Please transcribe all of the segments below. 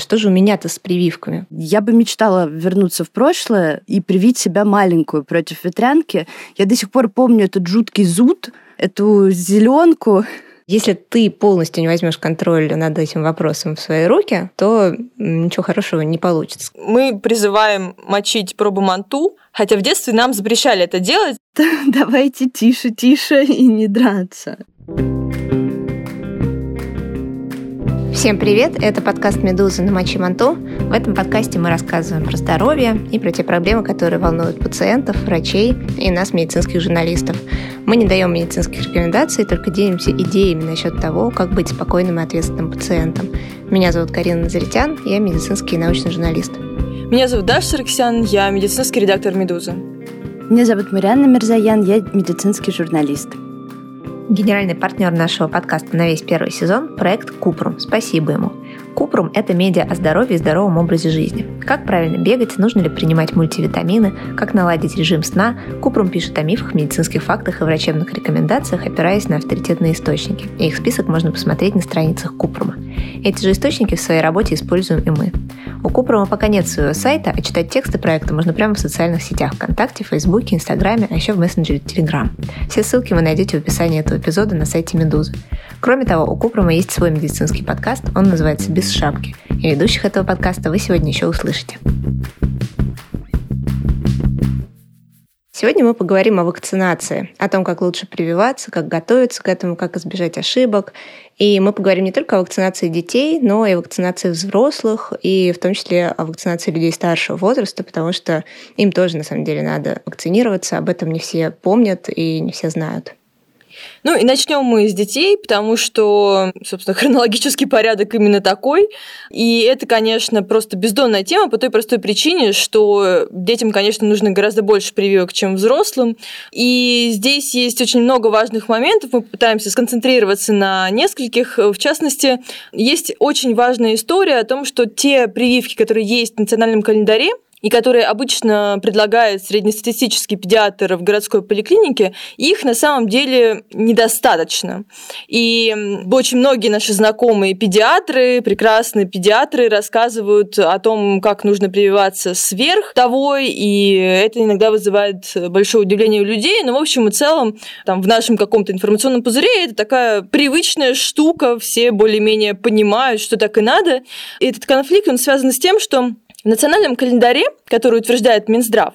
что же у меня-то с прививками? Я бы мечтала вернуться в прошлое и привить себя маленькую против ветрянки. Я до сих пор помню этот жуткий зуд, эту зеленку, если ты полностью не возьмешь контроль над этим вопросом в свои руки, то ничего хорошего не получится. Мы призываем мочить пробу манту, хотя в детстве нам запрещали это делать. Давайте тише, тише и не драться. Всем привет! Это подкаст «Медуза» на Мочи Манту. В этом подкасте мы рассказываем про здоровье и про те проблемы, которые волнуют пациентов, врачей и нас, медицинских журналистов. Мы не даем медицинских рекомендаций, только делимся идеями насчет того, как быть спокойным и ответственным пациентом. Меня зовут Карина Назаритян, я медицинский и научный журналист. Меня зовут Даша Сарксян, я медицинский редактор «Медузы». Меня зовут Марианна Мирзаян, я медицинский журналист. Генеральный партнер нашего подкаста на весь первый сезон – проект Купрум. Спасибо ему. Купрум – это медиа о здоровье и здоровом образе жизни. Как правильно бегать, нужно ли принимать мультивитамины, как наладить режим сна. Купрум пишет о мифах, медицинских фактах и врачебных рекомендациях, опираясь на авторитетные источники. И их список можно посмотреть на страницах Купрума. Эти же источники в своей работе используем и мы. У Купрума пока нет своего сайта, а читать тексты проекта можно прямо в социальных сетях ВКонтакте, Фейсбуке, Инстаграме, а еще в мессенджере Телеграм. Все ссылки вы найдете в описании этого эпизода на сайте Медузы. Кроме того, у Купрума есть свой медицинский подкаст, он называется «Без шапки». И ведущих этого подкаста вы сегодня еще услышите. Сегодня мы поговорим о вакцинации, о том, как лучше прививаться, как готовиться к этому, как избежать ошибок. И мы поговорим не только о вакцинации детей, но и о вакцинации взрослых, и в том числе о вакцинации людей старшего возраста, потому что им тоже, на самом деле, надо вакцинироваться. Об этом не все помнят и не все знают. Ну и начнем мы с детей, потому что, собственно, хронологический порядок именно такой. И это, конечно, просто бездонная тема по той простой причине, что детям, конечно, нужно гораздо больше прививок, чем взрослым. И здесь есть очень много важных моментов. Мы пытаемся сконцентрироваться на нескольких. В частности, есть очень важная история о том, что те прививки, которые есть в национальном календаре, и которые обычно предлагает среднестатистический педиатр в городской поликлинике, их на самом деле недостаточно. И очень многие наши знакомые педиатры, прекрасные педиатры рассказывают о том, как нужно прививаться сверх того, и это иногда вызывает большое удивление у людей, но в общем и целом там, в нашем каком-то информационном пузыре это такая привычная штука, все более-менее понимают, что так и надо. И этот конфликт, он связан с тем, что в национальном календаре, который утверждает Минздрав,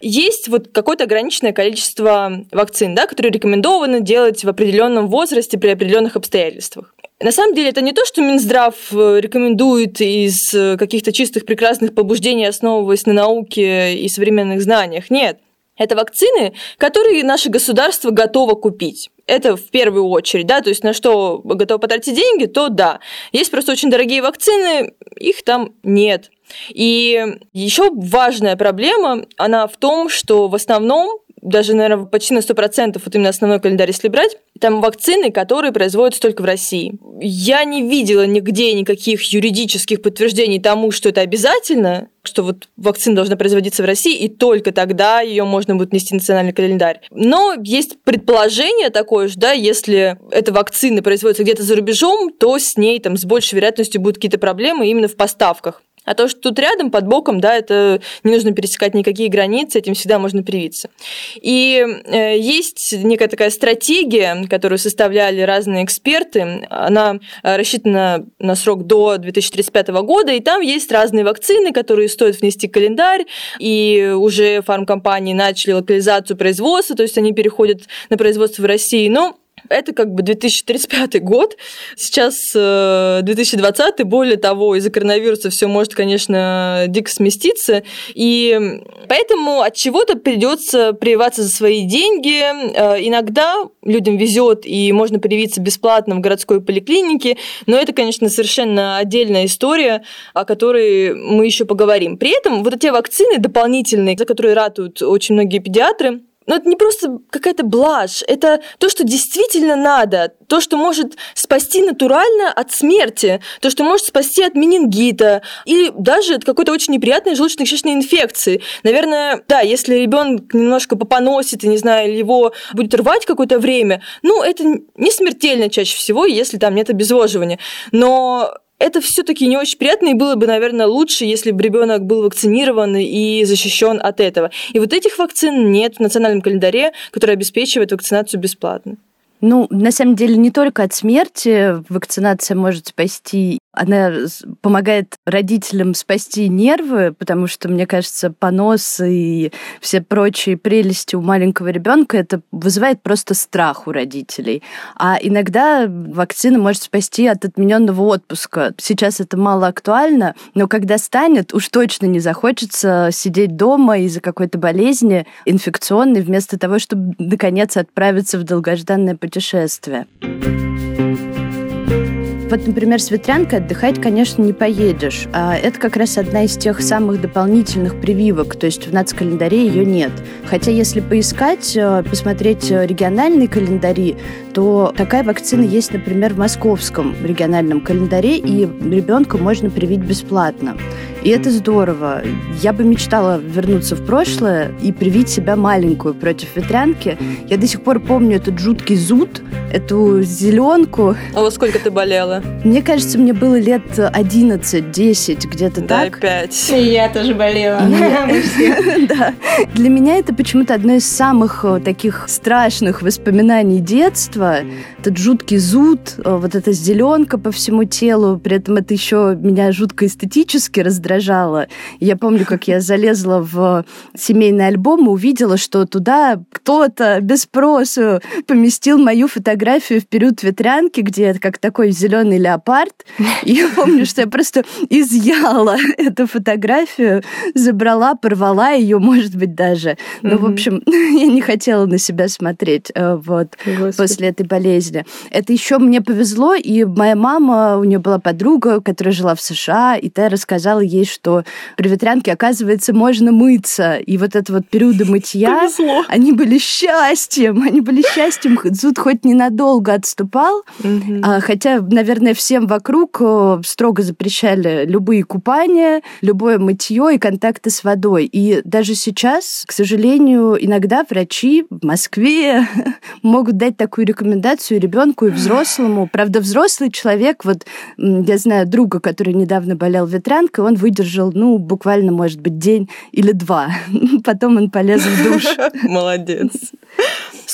есть вот какое-то ограниченное количество вакцин, да, которые рекомендовано делать в определенном возрасте при определенных обстоятельствах. На самом деле это не то, что Минздрав э, рекомендует из э, каких-то чистых прекрасных побуждений, основываясь на науке и современных знаниях. Нет. Это вакцины, которые наше государство готово купить. Это в первую очередь, да, то есть на что готово потратить деньги, то да. Есть просто очень дорогие вакцины, их там нет. И еще важная проблема, она в том, что в основном даже, наверное, почти на 100%, вот именно основной календарь, если брать, там вакцины, которые производятся только в России. Я не видела нигде никаких юридических подтверждений тому, что это обязательно, что вот вакцина должна производиться в России, и только тогда ее можно будет нести в национальный календарь. Но есть предположение такое же, да, если эта вакцина производится где-то за рубежом, то с ней там с большей вероятностью будут какие-то проблемы именно в поставках. А то, что тут рядом, под боком, да, это не нужно пересекать никакие границы, этим всегда можно привиться. И э, есть некая такая стратегия, которую составляли разные эксперты. Она э, рассчитана на срок до 2035 года, и там есть разные вакцины, которые стоит внести в календарь, и уже фармкомпании начали локализацию производства, то есть они переходят на производство в России. Но это как бы 2035 год. Сейчас 2020, э, более того, из-за коронавируса все может, конечно, дико сместиться. И поэтому от чего-то придется прививаться за свои деньги. Э, иногда людям везет, и можно привиться бесплатно в городской поликлинике, но это, конечно, совершенно отдельная история, о которой мы еще поговорим. При этом вот эти вакцины дополнительные, за которые ратуют очень многие педиатры, но это не просто какая-то блажь, это то, что действительно надо, то, что может спасти натурально от смерти, то, что может спасти от менингита или даже от какой-то очень неприятной желудочно-кишечной инфекции. Наверное, да, если ребенок немножко попоносит, и не знаю, или его будет рвать какое-то время, ну, это не смертельно чаще всего, если там нет обезвоживания. Но это все-таки не очень приятно, и было бы, наверное, лучше, если бы ребенок был вакцинирован и защищен от этого. И вот этих вакцин нет в национальном календаре, который обеспечивает вакцинацию бесплатно. Ну, на самом деле, не только от смерти вакцинация может спасти она помогает родителям спасти нервы, потому что, мне кажется, понос и все прочие прелести у маленького ребенка это вызывает просто страх у родителей. А иногда вакцина может спасти от отмененного отпуска. Сейчас это мало актуально, но когда станет, уж точно не захочется сидеть дома из-за какой-то болезни инфекционной, вместо того, чтобы наконец отправиться в долгожданное путешествие. Вот, например, с ветрянкой отдыхать, конечно, не поедешь. А это как раз одна из тех самых дополнительных прививок, то есть в нацкалендаре ее нет. Хотя если поискать, э, посмотреть региональные календари, то такая вакцина есть, например, в московском региональном календаре, и ребенка можно привить бесплатно. И это здорово. Я бы мечтала вернуться в прошлое и привить себя маленькую против ветрянки. Я до сих пор помню этот жуткий зуд, эту зеленку. А во сколько ты болела? Мне кажется, мне было лет 11-10, где-то да, так. Да, 5. И я тоже болела. Да. Для меня это почему-то одно из самых э, таких страшных воспоминаний детства. Этот жуткий зуд, э, вот эта зеленка по всему телу. При этом это еще меня жутко эстетически раздражало. Я помню, как я залезла в семейный альбом и увидела, что туда кто-то без спросу поместил мою фотографию в период ветрянки, где как такой зеленый леопард. И я помню, что я просто изъяла эту фотографию, забрала, порвала ее, может быть, даже. Ну, в общем, я не хотела на себя смотреть э, вот после этой болезни. Это еще мне повезло, и моя мама, у нее была подруга, которая жила в США, и та рассказала ей, что при ветрянке, оказывается, можно мыться. И вот это вот периоды мытья, Повезло. они были счастьем, они были счастьем. Зуд хоть ненадолго отступал, а, хотя, наверное, всем вокруг э, строго запрещали любые купания, любое мытье и контакты с водой. И даже сейчас, к сожалению, иногда врачи в Москве могут дать такую рекомендацию ребенку и взрослому. Правда, взрослый человек, вот я знаю друга, который недавно болел ветрянкой, он выдержал, ну, буквально, может быть, день или два. Потом он полез в душ. Молодец.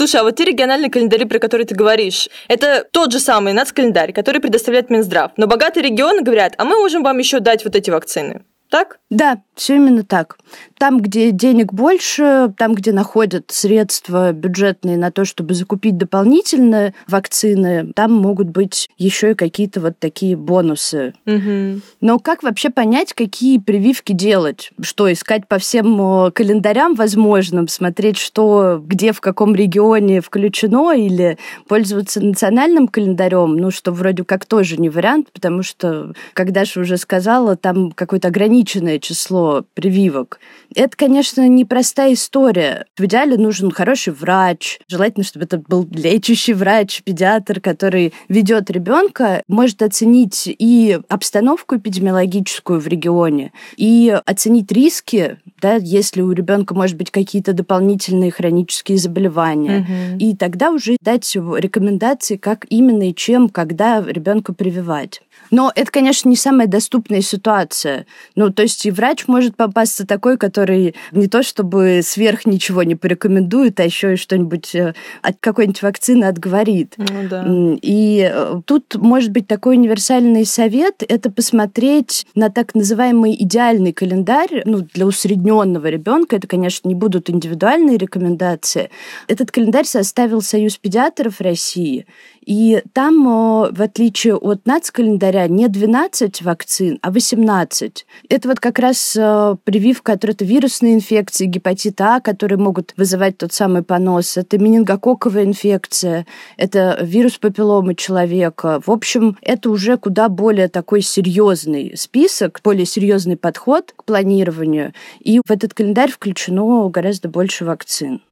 Слушай, а вот те региональные календари, про которые ты говоришь, это тот же самый нацкалендарь, который предоставляет Минздрав. Но богатые регионы говорят, а мы можем вам еще дать вот эти вакцины. Так? Да, все именно так. Там, где денег больше, там, где находят средства бюджетные на то, чтобы закупить дополнительные вакцины, там могут быть еще и какие-то вот такие бонусы. Мгм. Но как вообще понять, какие прививки делать? Что, искать по всем э, календарям возможным, смотреть, что где, в каком регионе включено, или пользоваться национальным календарем, ну, что вроде как тоже не вариант, потому что, как Даша уже сказала, там какое-то ограниченное число прививок. Это, конечно, непростая история. В идеале нужен хороший врач. Желательно, чтобы это был лечащий врач, педиатр, который ведет ребенка, может оценить и обстановку эпидемиологическую в регионе, и оценить риски, да, если у ребенка, может быть, какие-то дополнительные хронические заболевания. Мгм. И тогда уже дать рекомендации, как именно и чем, когда ребенка прививать. Но это, конечно, не самая доступная ситуация. Ну, то есть и врач может попасться такой, который не то чтобы сверх ничего не порекомендует, а еще и что-нибудь э, от какой-нибудь вакцины отговорит. Ну да. И э, тут может быть такой универсальный совет – это посмотреть на так называемый идеальный календарь, ну, для усредненного ребенка. Это, конечно, не будут индивидуальные рекомендации. Этот календарь составил Союз педиатров России. И там, э, в отличие от нацкалендаря, не 12 вакцин, а 18. Это вот как раз э, прививка от ретровирусной инфекции, гепатита А, которые могут вызывать тот самый понос. Это менингококковая инфекция, это вирус папилломы человека. В общем, это уже куда более такой серьезный список, более серьезный подход к планированию. И в этот календарь включено гораздо больше вакцин.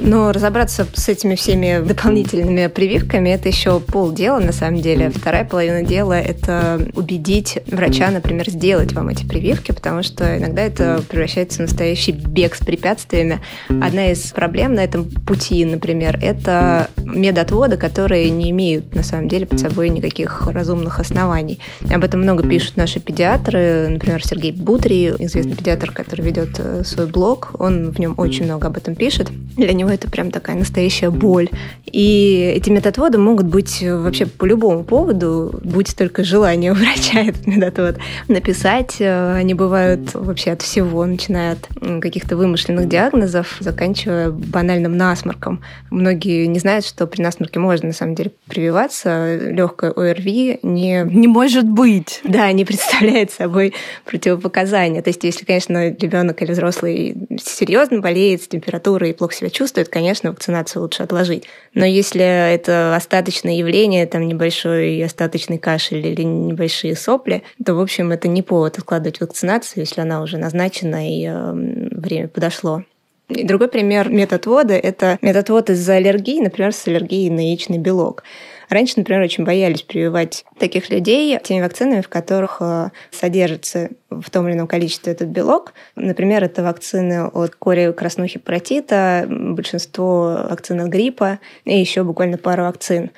Но разобраться с этими всеми дополнительными прививками – это еще полдела, на самом деле. Вторая половина дела – это убедить врача, например, сделать вам эти прививки, потому что иногда это превращается в настоящий бег с препятствиями. Одна из проблем на этом пути, например, это медотводы, которые не имеют, на самом деле, под собой никаких разумных оснований. Об этом много пишут наши педиатры, например, Сергей Бутри, известный педиатр, который ведет э, свой блог, он в нем очень много об этом пишет. Для него это прям такая настоящая боль. И эти методводы могут быть вообще по любому поводу, будь только желание у врача этот методвод написать. Они бывают вообще от всего, начиная от каких-то вымышленных диагнозов, заканчивая банальным насморком. Многие не знают, что при насморке можно на самом деле прививаться. Легкое ОРВИ не... Не может быть. Да, не представляет собой противопоказания. То есть, если, конечно, ребенок или взрослый серьезно болеет с температурой и плохо себя чувствует, конечно, вакцинацию лучше отложить. Но если это остаточное явление, там небольшой остаточный кашель или небольшие сопли, то, в общем, это не повод откладывать вакцинацию, если она уже назначена и э, время подошло. И другой пример методвода – это методвод из-за аллергии, например, с аллергией на яичный белок. Раньше, например, очень боялись прививать таких людей теми вакцинами, в которых э, содержится в том или ином количестве этот белок. Например, это вакцины от кори краснухи паротита, большинство вакцин от гриппа и еще буквально пару вакцин.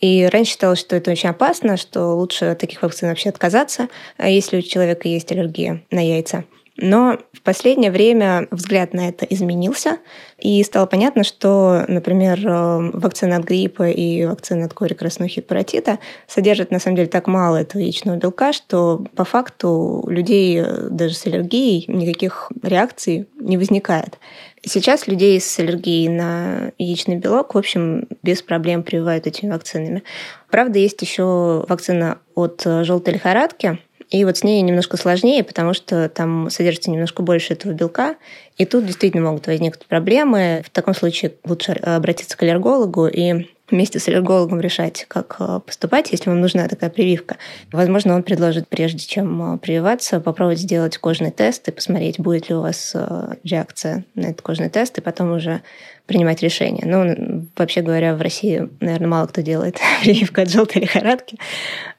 И раньше считалось, что это очень опасно, что лучше от таких вакцин вообще отказаться, если у человека есть аллергия на яйца. Но в последнее время взгляд на это изменился, и стало понятно, что, например, э, вакцина от гриппа и вакцина от кори краснухи паротита содержат, на самом деле, так мало этого яичного белка, что по факту людей э, даже с аллергией никаких реакций не возникает. Сейчас людей с аллергией на яичный белок, в общем, без проблем прививают этими вакцинами. Правда, есть еще вакцина от э, желтой лихорадки, и вот с ней немножко сложнее, потому что там содержится немножко больше этого белка, и тут действительно могут возникнуть проблемы. В таком случае лучше обратиться к аллергологу и вместе с аллергологом решать, как э, поступать, если вам нужна такая прививка. Возможно, он предложит, прежде чем э, прививаться, попробовать сделать кожный тест и посмотреть, будет ли у вас э, реакция на этот кожный тест, и потом уже принимать решение. Ну, вообще говоря, в России, наверное, мало кто делает прививку от желтой лихорадки,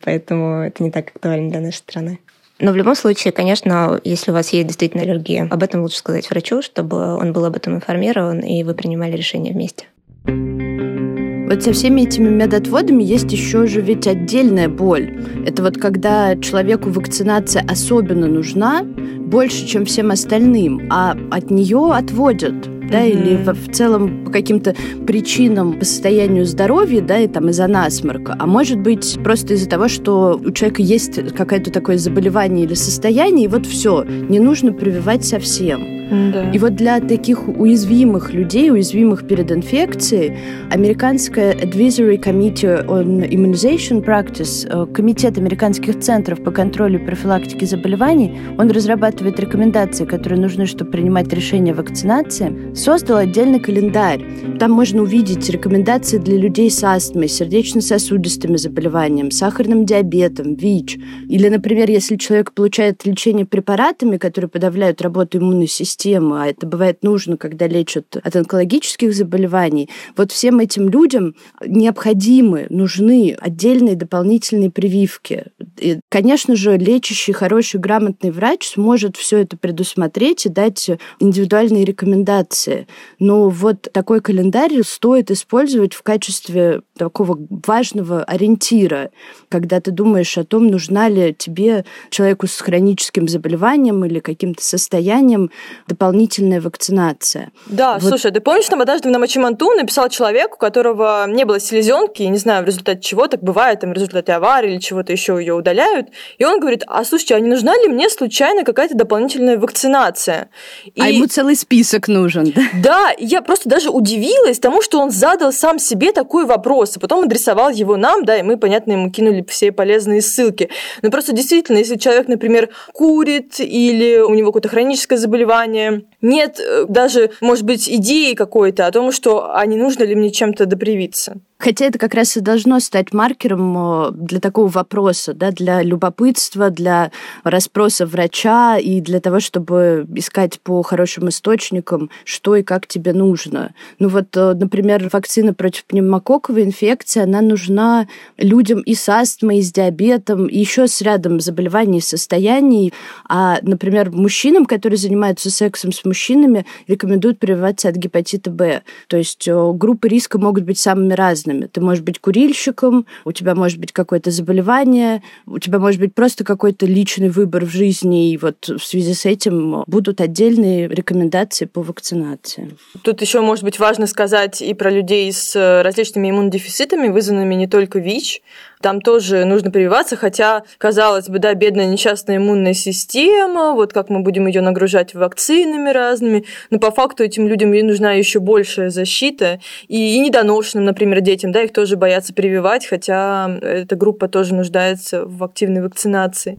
поэтому это не так актуально для нашей страны. Но в любом случае, конечно, если у вас есть действительно аллергия, об этом лучше сказать врачу, чтобы он был об этом информирован, и вы принимали решение вместе. Вот со всеми этими медотводами есть еще же ведь отдельная боль. Это вот когда человеку вакцинация особенно нужна, больше, чем всем остальным, а от нее отводят да, mm-hmm. или в, в целом по каким-то причинам по состоянию здоровья, да, и там из-за насморка, а может быть просто из-за того, что у человека есть какое-то такое заболевание или состояние, и вот все, не нужно прививать совсем. Да. И вот для таких уязвимых людей, уязвимых перед инфекцией, американская Advisory Committee on Immunization Practice, э, комитет американских центров по контролю и профилактике заболеваний, он разрабатывает рекомендации, которые нужны, чтобы принимать решения о вакцинации, создал отдельный календарь. Там можно увидеть рекомендации для людей с астмой, сердечно-сосудистыми заболеваниями, сахарным диабетом, ВИЧ. Или, например, если человек получает лечение препаратами, которые подавляют работу иммунной системы, а это бывает нужно, когда лечат от онкологических заболеваний, вот всем этим людям необходимы, нужны отдельные дополнительные прививки. И, конечно же, лечащий, хороший, грамотный врач сможет все это предусмотреть и дать индивидуальные рекомендации. Но вот такой календарь стоит использовать в качестве такого важного ориентира, когда ты думаешь о том, нужна ли тебе человеку с хроническим заболеванием или каким-то состоянием дополнительная вакцинация. Да, вот. слушай, ты помнишь, там однажды на Мачиманту написал человек, у которого не было селезенки, не знаю, в результате чего так бывает, там, в результате аварии или чего-то еще ее удаляют, и он говорит, а слушайте, а не нужна ли мне случайно какая-то дополнительная вакцинация? И... А ему целый список нужен, да? Да, я просто даже удивилась тому, что он задал сам себе такой вопрос, и потом адресовал его нам, да, и мы, понятно, ему кинули все полезные ссылки. Но просто действительно, если человек, например, курит или у него какое-то хроническое заболевание, нет э, даже, может быть, идеи какой-то о том, что а не нужно ли мне чем-то допривиться. Хотя это как раз и должно стать маркером э, для такого вопроса, да, для любопытства, для расспроса врача и для того, чтобы искать по хорошим источникам, что и как тебе нужно. Ну вот, э, например, вакцина против пневмококковой инфекции, она нужна людям и с астмой, и с диабетом, и еще с рядом заболеваний и состояний. А, например, мужчинам, которые занимаются сексом с мужчинами, рекомендуют прививаться от гепатита Б. То есть э, группы риска могут быть самыми разными. Ты можешь быть курильщиком, у тебя может быть какое-то заболевание, у тебя может быть просто какой-то личный выбор в жизни, и вот в связи с этим будут отдельные рекомендации по вакцинации. Тут еще, может быть, важно сказать и про людей с различными иммунодефицитами, вызванными не только ВИЧ, там тоже нужно прививаться, хотя, казалось бы, да, бедная несчастная иммунная система, вот как мы будем ее нагружать вакцинами разными, но по факту этим людям ей нужна еще большая защита, и, и недоношенным, например, детям, да, их тоже боятся прививать, хотя эта группа тоже нуждается в активной вакцинации.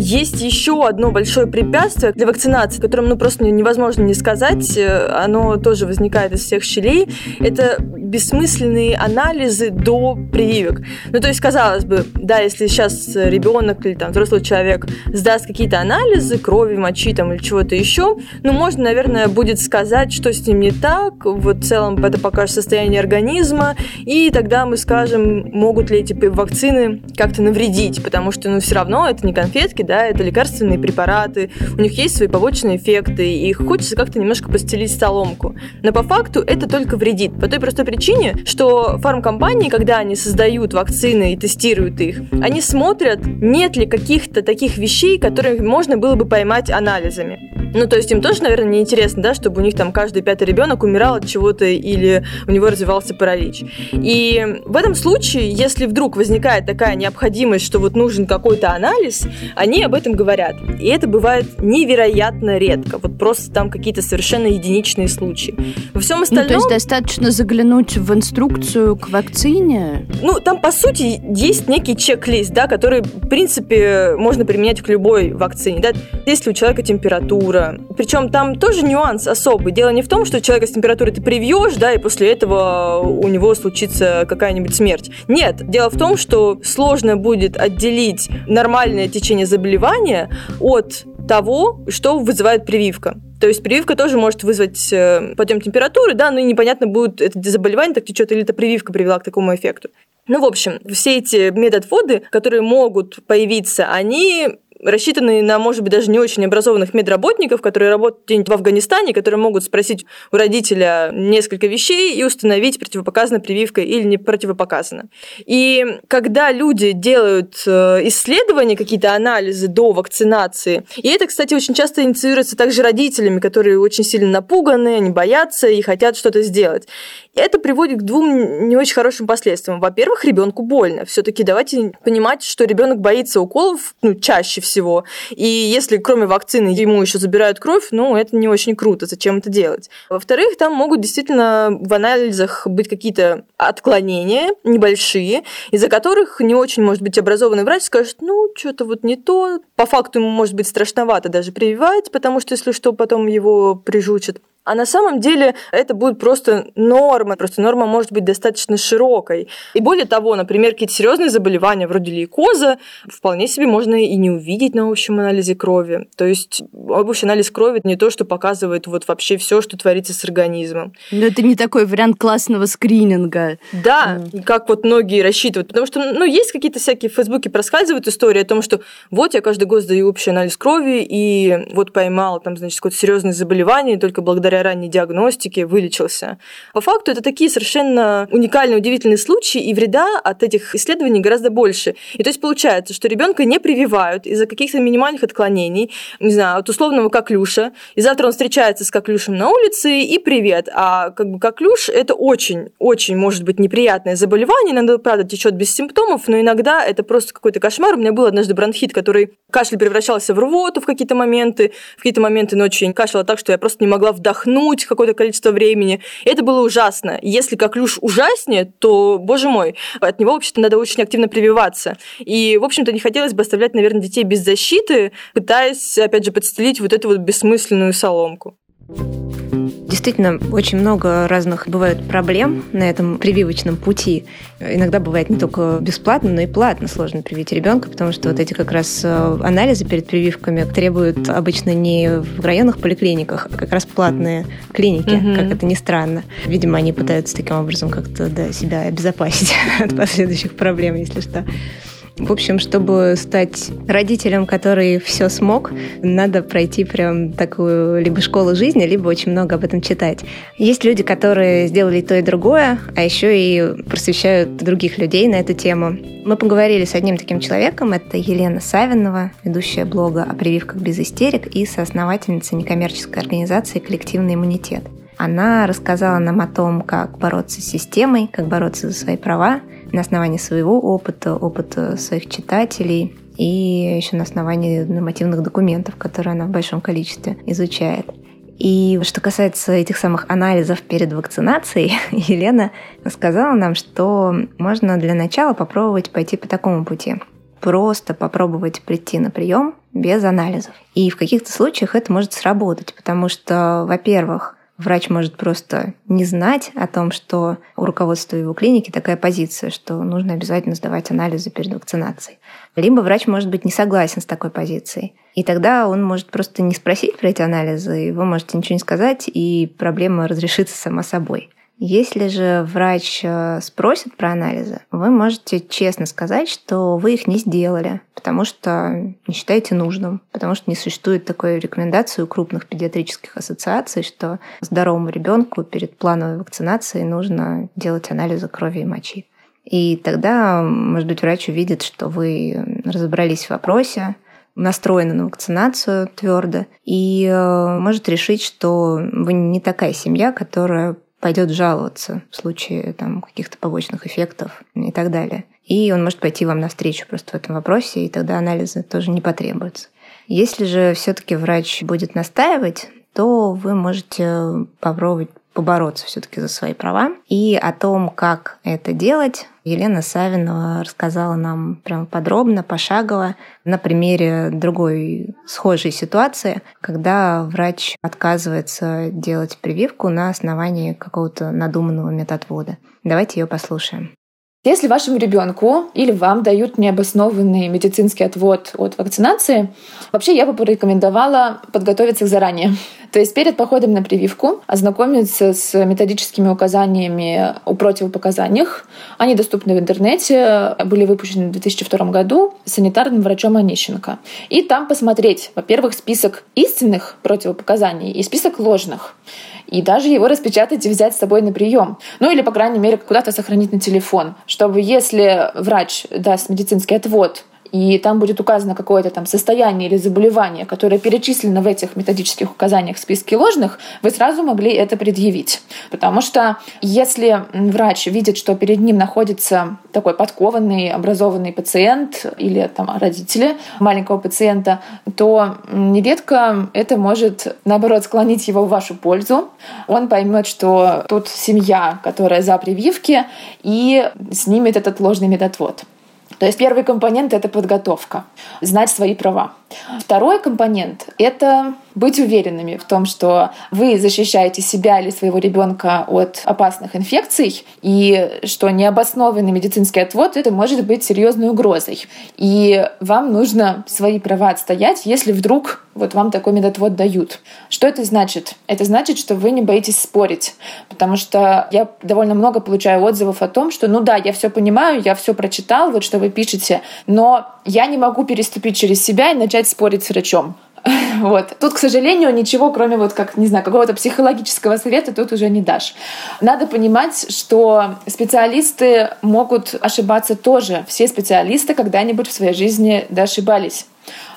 Есть еще одно большое препятствие для вакцинации, которым ну, просто невозможно не сказать. Оно тоже возникает из всех щелей. Это бессмысленные анализы до прививок. Ну, то есть, казалось бы, да, если сейчас ребенок или там взрослый человек сдаст какие-то анализы крови, мочи там или чего-то еще, ну, можно, наверное, будет сказать, что с ним не так, вот в целом это покажет состояние организма, и тогда мы скажем, могут ли эти вакцины как-то навредить, потому что, ну, все равно это не конфетки, да, это лекарственные препараты, у них есть свои побочные эффекты, и их хочется как-то немножко постелить соломку. Но по факту это только вредит, по той простой причине, что фармкомпании, когда они создают вакцины и тестируют их, они смотрят, нет ли каких-то таких вещей, которые можно было бы поймать анализами. Ну, то есть им тоже, наверное, неинтересно, да, чтобы у них там каждый пятый ребенок умирал от чего-то или у него развивался паралич. И в этом случае, если вдруг возникает такая необходимость, что вот нужен какой-то анализ, они об этом говорят. И это бывает невероятно редко. Вот просто там какие-то совершенно единичные случаи. Во всем остальном... Ну, то есть достаточно заглянуть в инструкцию к вакцине? Ну, там, по сути, есть некий чек-лист, да, который, в принципе, можно применять к любой вакцине. Да? Если у человека температура, температура. Причем там тоже нюанс особый. Дело не в том, что человека с температурой ты привьешь, да, и после этого у него случится какая-нибудь смерть. Нет, дело в том, что сложно будет отделить нормальное течение заболевания от того, что вызывает прививка. То есть прививка тоже может вызвать э, подъем температуры, да, но и непонятно, будет это заболевание так течет или это прививка привела к такому эффекту. Ну, в общем, все эти медотводы, которые могут появиться, они рассчитанные на, может быть, даже не очень образованных медработников, которые работают где-нибудь в Афганистане, которые могут спросить у родителя несколько вещей и установить, противопоказана прививка или не противопоказана. И когда люди делают э, исследования, какие-то анализы до вакцинации, и это, кстати, очень часто инициируется также родителями, которые очень сильно напуганы, они боятся и хотят что-то сделать. Это приводит к двум не очень хорошим последствиям. Во-первых, ребенку больно. Все-таки давайте понимать, что ребенок боится уколов ну, чаще всего. И если кроме вакцины ему еще забирают кровь, ну, это не очень круто. Зачем это делать? Во-вторых, там могут действительно в анализах быть какие-то отклонения небольшие, из-за которых не очень, может быть, образованный врач скажет, ну, что-то вот не то. По факту ему может быть страшновато даже прививать, потому что, если что, потом его прижучат. А на самом деле это будет просто норма. Просто норма может быть достаточно широкой. И более того, например, какие-то серьезные заболевания вроде лейкоза вполне себе можно и не увидеть на общем анализе крови. То есть общий анализ крови это не то, что показывает вот вообще все, что творится с организмом. Но это не такой вариант классного скрининга. Да, mm. как вот многие рассчитывают. Потому что, ну, есть какие-то всякие в Фейсбуке проскальзывают истории о том, что вот я каждый год сдаю общий анализ крови, и вот поймал там, значит, какое-то серьезное заболевание, и только благодаря благодаря ранней диагностике вылечился. По факту это такие совершенно уникальные, удивительные случаи, и вреда от этих исследований гораздо больше. И то есть получается, что ребенка не прививают из-за каких-то минимальных отклонений, не знаю, от условного коклюша, и завтра он встречается с коклюшем на улице, и привет. А как бы коклюш – это очень, очень может быть неприятное заболевание, иногда, правда, течет без симптомов, но иногда это просто какой-то кошмар. У меня был однажды бронхит, который кашель превращался в рвоту в какие-то моменты, в какие-то моменты ночью я кашляла так, что я просто не могла вдохнуть отдохнуть какое-то количество времени. Это было ужасно. Если коклюш ужаснее, то, боже мой, от него, вообще-то, надо очень активно прививаться. И, в общем-то, не хотелось бы оставлять, наверное, детей без защиты, пытаясь, опять же, подстелить вот эту вот бессмысленную соломку. Действительно, очень много разных бывает проблем на этом прививочном пути. Иногда бывает не только бесплатно, но и платно сложно привить ребенка, потому что вот эти как раз э, анализы перед прививками требуют обычно не в районных поликлиниках, а как раз платные клиники, угу. как это ни странно. Видимо, они пытаются таким образом как-то да, себя обезопасить от последующих проблем, если что. В общем, чтобы стать родителем, который все смог, надо пройти прям такую либо школу жизни, либо очень много об этом читать. Есть люди, которые сделали то и другое, а еще и просвещают других людей на эту тему. Мы поговорили с одним таким человеком, это Елена Савинова, ведущая блога о прививках без истерик и соосновательница некоммерческой организации «Коллективный иммунитет». Она рассказала нам о том, как бороться с системой, как бороться за свои права, на основании своего опыта, опыта своих читателей и еще на основании нормативных документов, которые она в большом количестве изучает. И что касается этих самых анализов перед вакцинацией, Елена сказала нам, что можно для начала попробовать пойти по такому пути. Просто попробовать прийти на прием без анализов. И в каких-то случаях это может сработать, потому что, во-первых, Врач может просто не знать о том, что у руководства его клиники такая позиция, что нужно обязательно сдавать анализы перед вакцинацией. Либо врач может быть не согласен с такой позицией. И тогда он может просто не спросить про эти анализы, вы можете ничего не сказать, и проблема разрешится сама собой. Если же врач э, спросит про анализы, вы можете честно сказать, что вы их не сделали, потому что не считаете нужным, потому что не существует такой рекомендации у крупных педиатрических ассоциаций, что здоровому ребенку перед плановой вакцинацией нужно делать анализы крови и мочи. И тогда, может быть, врач увидит, что вы разобрались в вопросе, настроены на вакцинацию твердо и э, может решить, что вы не такая семья, которая пойдет жаловаться в случае там, каких-то побочных эффектов и так далее. И он может пойти вам навстречу просто в этом вопросе, и тогда анализы тоже не потребуются. Если же все-таки врач будет настаивать, то вы можете попробовать побороться все-таки за свои права. И о том, как это делать, Елена Савинова рассказала нам прям подробно, пошагово, на примере другой схожей ситуации, когда врач отказывается делать прививку на основании какого-то надуманного методвода. Давайте ее послушаем. Если вашему ребенку или вам дают необоснованный медицинский отвод от вакцинации, вообще я бы порекомендовала подготовиться заранее. То есть перед походом на прививку ознакомиться с методическими указаниями о противопоказаниях. Они доступны в интернете, были выпущены в 2002 году санитарным врачом Онищенко. И там посмотреть, во-первых, список истинных противопоказаний и список ложных и даже его распечатать и взять с собой на прием. Ну или, по крайней мере, куда-то сохранить на телефон, чтобы если врач даст медицинский отвод и там будет указано какое-то там состояние или заболевание, которое перечислено в этих методических указаниях в списке ложных, вы сразу могли это предъявить. Потому что если врач видит, что перед ним находится такой подкованный, образованный пациент или там родители маленького пациента, то нередко это может, наоборот, склонить его в вашу пользу. Он поймет, что тут семья, которая за прививки, и снимет этот ложный медотвод. То есть первый компонент — это подготовка, знать свои права. Второй компонент — это быть уверенными в том, что вы защищаете себя или своего ребенка от опасных инфекций, и что необоснованный медицинский отвод это может быть серьезной угрозой. И вам нужно свои права отстоять, если вдруг вот вам такой медотвод дают. Что это значит? Это значит, что вы не боитесь спорить, потому что я довольно много получаю отзывов о том, что ну да, я все понимаю, я все прочитал, вот что вы пишете, но я не могу переступить через себя и начать спорить с врачом. Вот. Тут, к сожалению, ничего, кроме вот как, не знаю, какого-то психологического совета тут уже не дашь. Надо понимать, что специалисты могут ошибаться тоже. Все специалисты когда-нибудь в своей жизни ошибались.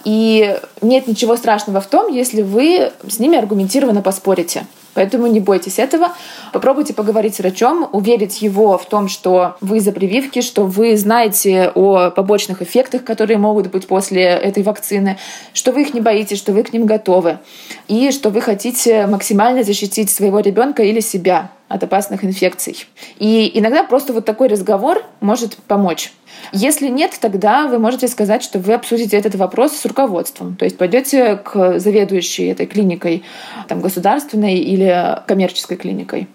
И нет ничего страшного в том, если вы с ними аргументированно поспорите. Поэтому не бойтесь этого. Попробуйте поговорить с врачом, уверить его в том, что вы за прививки, что вы знаете о побочных эффектах, которые могут быть после этой вакцины, что вы их не боитесь, что вы к ним готовы, и что вы хотите максимально защитить своего ребенка или себя от опасных инфекций. И иногда просто вот такой разговор может помочь. Если нет, тогда вы можете сказать, что вы обсудите этот вопрос с руководством. То есть пойдете к заведующей этой клиникой, там, государственной или коммерческой клиникой.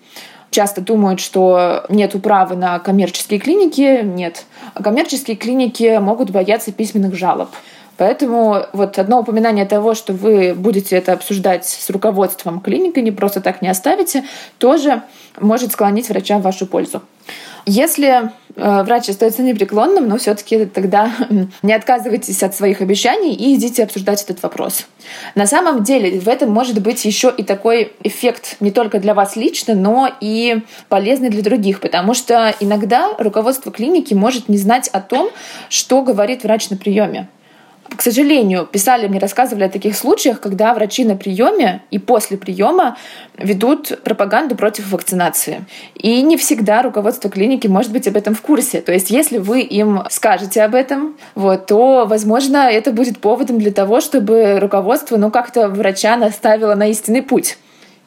Часто думают, что нет права на коммерческие клиники. Нет. Коммерческие клиники могут бояться письменных жалоб. Поэтому вот одно упоминание того, что вы будете это обсуждать с руководством клиники, не просто так не оставите, тоже может склонить врача в вашу пользу. Если э, врач остается непреклонным, но все-таки тогда не отказывайтесь от своих обещаний и идите обсуждать этот вопрос. На самом деле в этом может быть еще и такой эффект не только для вас лично, но и полезный для других, потому что иногда руководство клиники может не знать о том, что говорит врач на приеме. К сожалению, писали мне, рассказывали о таких случаях, когда врачи на приеме и после приема ведут пропаганду против вакцинации. И не всегда руководство клиники может быть об этом в курсе. То есть, если вы им скажете об этом, вот, то, возможно, это будет поводом для того, чтобы руководство ну, как-то врача наставило на истинный путь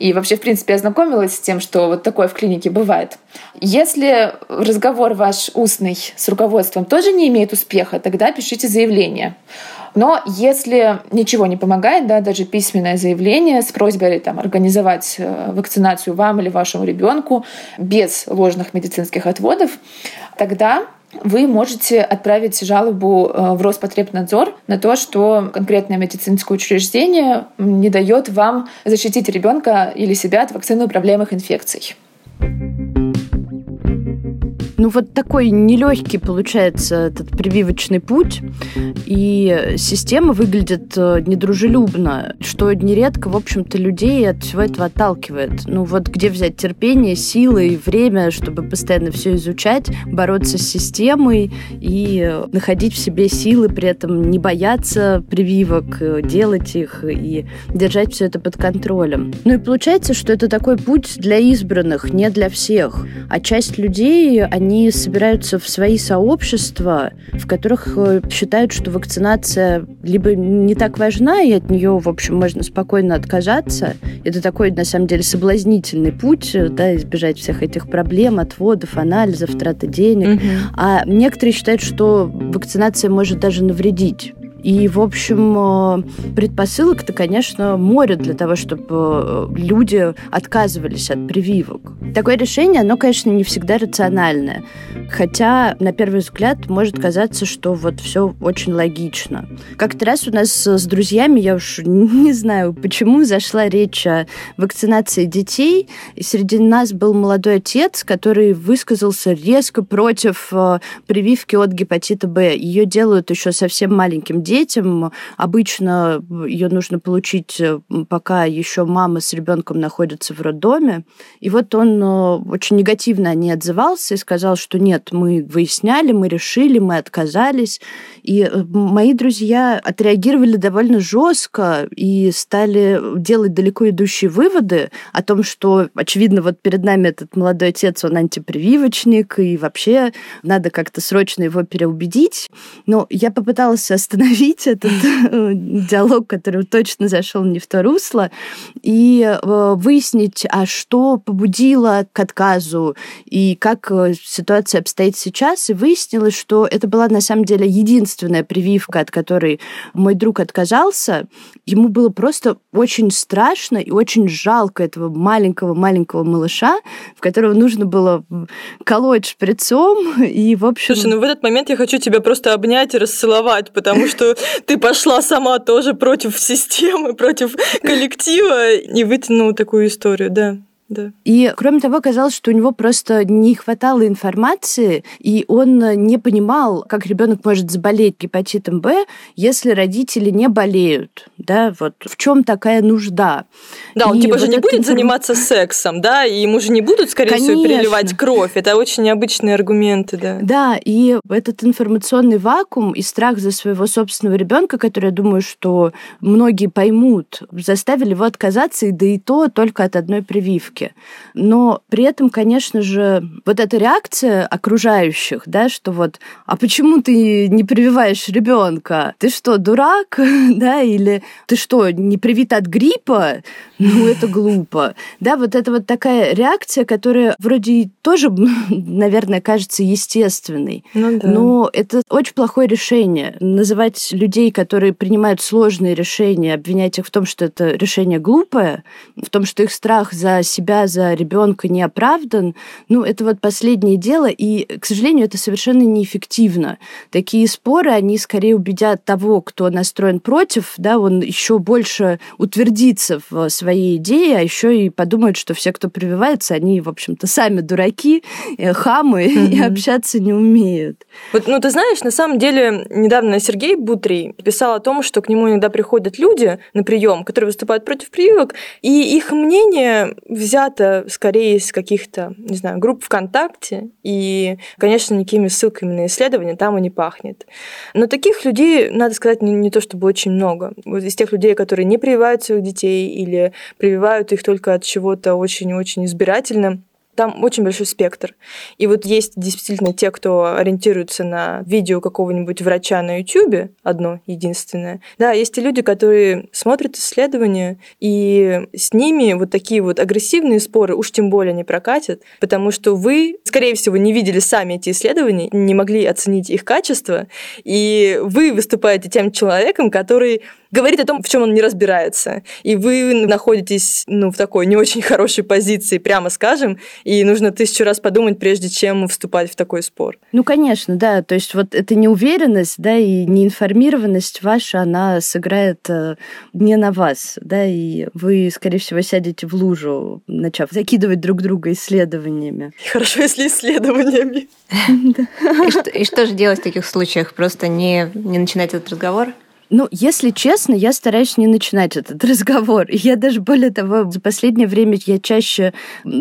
и вообще, в принципе, ознакомилась с тем, что вот такое в клинике бывает. Если разговор ваш устный с руководством тоже не имеет успеха, тогда пишите заявление. Но если ничего не помогает, да, даже письменное заявление с просьбой там, организовать э, вакцинацию вам или вашему ребенку без ложных медицинских отводов, тогда вы можете отправить жалобу э, в Роспотребнадзор на то, что конкретное медицинское учреждение не дает вам защитить ребенка или себя от вакцины управляемых инфекций. Ну вот такой нелегкий получается этот прививочный путь, и система выглядит э, недружелюбно, что нередко, в общем-то, людей от всего этого отталкивает. Ну вот где взять терпение, силы и время, чтобы постоянно все изучать, бороться с системой и находить в себе силы, при этом не бояться прививок, э, делать их и держать все это под контролем. Ну и получается, что это такой путь для избранных, не для всех. А часть людей, они они собираются в свои сообщества, в которых э, считают, что вакцинация либо не так важна, и от нее, в общем, можно спокойно отказаться. Это такой, на самом деле, соблазнительный путь, э, да, избежать всех этих проблем, отводов, анализов, траты денег. Угу. А некоторые считают, что вакцинация может даже навредить. И, в общем, э, предпосылок-то, конечно, море для того, чтобы э, люди отказывались от прививок. Такое решение, оно, конечно, не всегда рациональное. Хотя, на первый взгляд, может казаться, что вот все очень логично. Как-то раз у нас с друзьями, я уж не знаю почему, зашла речь о вакцинации детей, и среди нас был молодой отец, который высказался резко против э, прививки от гепатита Б. Ее делают еще совсем маленьким детям. Обычно ее нужно получить, э, пока еще мама с ребенком находится в роддоме. И вот он э, очень негативно о ней отзывался и сказал, что нет, мы выясняли, мы решили, мы отказались. И э, мои друзья отреагировали довольно жестко и стали делать далеко идущие выводы о том, что, очевидно, вот перед нами этот молодой отец, он антипрививочник, и вообще надо как-то срочно его переубедить. Но я попыталась остановить развить этот э, диалог, который точно зашел не в то русло, и э, выяснить, а что побудило к отказу, и как э, ситуация обстоит сейчас. И выяснилось, что это была на самом деле единственная прививка, от которой мой друг отказался. Ему было просто очень страшно и очень жалко этого маленького-маленького малыша, в которого нужно было колоть шприцом, и, в общем... Слушай, ну в этот момент я хочу тебя просто обнять и расцеловать, потому что ты пошла сама тоже против системы, против коллектива и вытянула такую историю, да. Да. И, кроме того, казалось, что у него просто не хватало информации, и он не понимал, как ребенок может заболеть гепатитом Б, если родители не болеют. Да, вот в чем такая нужда. Да, он И типа вот же не будет информ- заниматься сексом, да, и ему же не будут, скорее всего, Конечно. переливать кровь. Это очень необычные аргументы, да. Да, и этот информационный вакуум и страх за своего собственного ребенка, который, я думаю, что многие поймут, заставили его отказаться, и да и то только от одной прививки. Но при этом, конечно же, вот эта реакция окружающих, да, что вот, а почему ты не прививаешь ребенка? Ты что, дурак? да, или ты что, не привит от гриппа? Ну, это глупо. Да, вот это вот такая реакция, которая вроде тоже, наверное, кажется естественной. Ну да. Но это очень плохое решение. Называть людей, которые принимают сложные решения, обвинять их в том, что это решение глупое, в том, что их страх за себя, за ребенка не оправдан, ну, это вот последнее дело, и, к сожалению, это совершенно неэффективно. Такие споры, они скорее убедят того, кто настроен против, да, он еще больше утвердится в своей идее, а еще и подумает, что все, кто прививается, они, в общем-то, сами дураки, э, хамы и Мгм. общаться не умеют. Вот, ну, ты знаешь, на самом деле, недавно Сергей Бутрий писал о том, что к нему иногда приходят люди на прием, которые выступают против прививок, и их мнение взято скорее из каких-то, не знаю, групп ВКонтакте, и, конечно, никакими ссылками на исследования там и не пахнет. Но таких людей, надо сказать, не, не то чтобы очень много. Вот из тех людей, которые не прививают своих детей или прививают их только от чего-то очень-очень избирательно, там очень большой спектр. И вот есть действительно те, кто ориентируется на видео какого-нибудь врача на YouTube, одно единственное. Да, есть и люди, которые смотрят исследования, и с ними вот такие вот агрессивные споры уж тем более не прокатят, потому что вы, скорее всего, не видели сами эти исследования, не могли оценить их качество, и вы выступаете тем человеком, который говорит о том, в чем он не разбирается. И вы находитесь ну, в такой не очень хорошей позиции, прямо скажем, и нужно тысячу раз подумать, прежде чем вступать в такой спор. Ну, конечно, да. То есть вот эта неуверенность, да, и неинформированность ваша, она сыграет э, не на вас, да, и вы, скорее всего, сядете в лужу, начав закидывать друг друга исследованиями. Хорошо, если исследованиями. И что, и что же делать в таких случаях? Просто не, не начинать этот разговор? Ну, если честно, я стараюсь не начинать этот разговор. Я даже, более того, за последнее время я чаще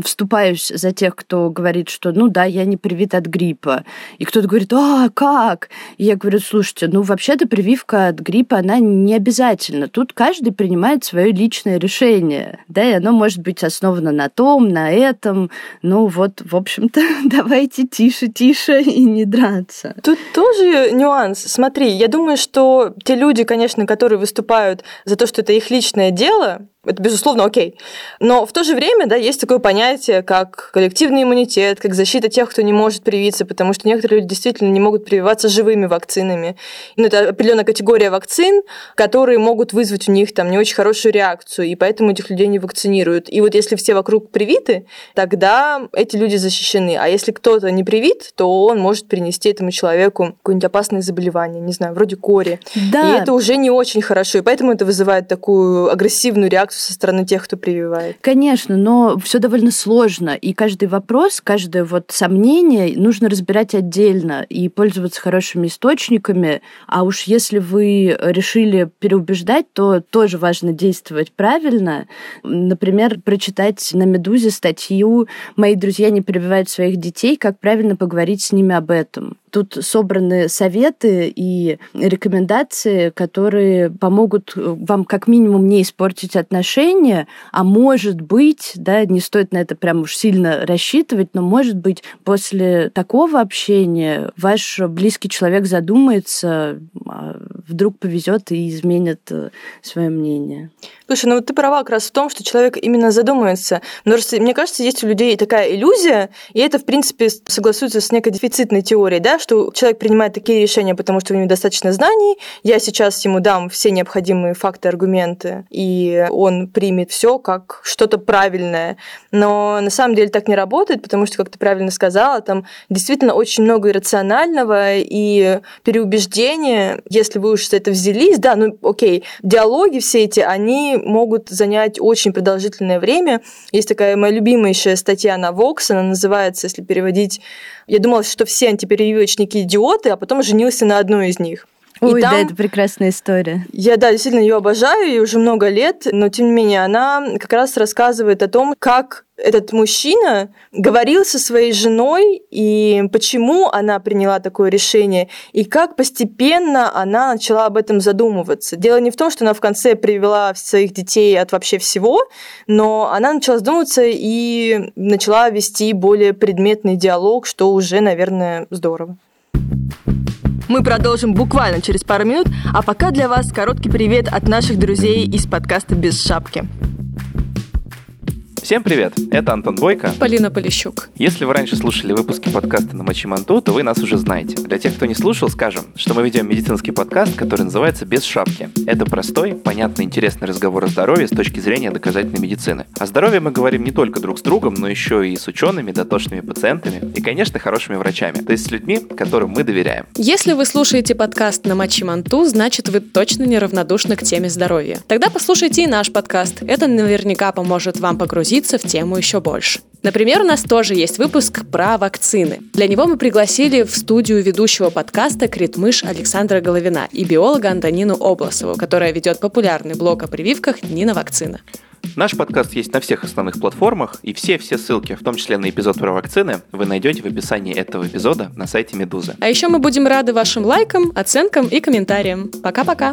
вступаюсь за тех, кто говорит, что, ну да, я не привит от гриппа. И кто-то говорит, а, как? И я говорю, слушайте, ну вообще-то прививка от гриппа, она не обязательна. Тут каждый принимает свое личное решение. Да, и оно может быть основано на том, на этом. Ну вот, в общем-то, давайте тише, тише и не драться. Тут тоже нюанс. Смотри, я думаю, что те люди, конечно, которые выступают за то, что это их личное дело, это, безусловно, окей. Но в то же время, да, есть такое понятие, как коллективный иммунитет, как защита тех, кто не может привиться, потому что некоторые люди действительно не могут прививаться живыми вакцинами. Ну, это определенная категория вакцин, которые могут вызвать у них там не очень хорошую реакцию, и поэтому этих людей не вакцинируют. И вот если все вокруг привиты, тогда эти люди защищены. А если кто-то не привит, то он может принести этому человеку какое-нибудь опасное заболевание, не знаю, вроде кори. Да, И это уже не очень хорошо, и поэтому это вызывает такую агрессивную реакцию со стороны тех, кто прививает. Конечно, но все довольно сложно, и каждый вопрос, каждое вот сомнение нужно разбирать отдельно и пользоваться хорошими источниками. А уж если вы решили переубеждать, то тоже важно действовать правильно. Например, прочитать на «Медузе» статью «Мои друзья не прививают своих детей. Как правильно поговорить с ними об этом». Тут собраны советы и рекомендации, которые помогут вам как минимум не испортить отношения, а может быть, да, не стоит на это прям уж сильно рассчитывать, но может быть после такого общения ваш близкий человек задумается, а вдруг повезет и изменит э, свое мнение. Слушай, ну вот ты права как раз в том, что человек именно задумается. Но мне кажется, есть у людей такая иллюзия, и это, в принципе, согласуется с некой дефицитной теорией, да, что человек принимает такие решения, потому что у него недостаточно знаний, я сейчас ему дам все необходимые факты, аргументы, и он примет все как что-то правильное. Но на самом деле так не работает, потому что, как ты правильно сказала, там действительно очень много иррационального и переубеждения, если вы уж за это взялись, да, ну окей, диалоги все эти, они могут занять очень продолжительное время. Есть такая моя любимейшая статья на Vox, она называется, если переводить, я думала, что все антиперевивочники идиоты, а потом женился на одной из них. Ой, там, да, это прекрасная история. Я, да, действительно ее обожаю, и уже много лет, но тем не менее она как раз рассказывает о том, как этот мужчина говорил со своей женой, и почему она приняла такое решение, и как постепенно она начала об этом задумываться. Дело не в том, что она в конце привела своих детей от вообще всего, но она начала задумываться и начала вести более предметный диалог, что уже, наверное, здорово. Мы продолжим буквально через пару минут, а пока для вас короткий привет от наших друзей из подкаста «Без шапки». Всем привет! Это Антон Бойко. Полина Полищук. Если вы раньше слушали выпуски подкаста на Мачиманту, то вы нас уже знаете. Для тех, кто не слушал, скажем, что мы ведем медицинский подкаст, который называется «Без шапки». Это простой, понятный, интересный разговор о здоровье с точки зрения доказательной медицины. О здоровье мы говорим не только друг с другом, но еще и с учеными, дотошными пациентами и, конечно, хорошими врачами, то есть с людьми, которым мы доверяем. Если вы слушаете подкаст на Мачиманту, значит вы точно неравнодушны к теме здоровья. Тогда послушайте и наш подкаст. Это наверняка поможет вам погрузиться погрузиться в тему еще больше. Например, у нас тоже есть выпуск про вакцины. Для него мы пригласили в студию ведущего подкаста Критмыш Александра Головина и биолога Антонину Обласову, которая ведет популярный блог о прививках «Нина вакцина». Наш подкаст есть на всех основных платформах, и все-все ссылки, в том числе на эпизод про вакцины, вы найдете в описании этого эпизода на сайте Медузы. А еще мы будем рады вашим лайкам, оценкам и комментариям. Пока-пока!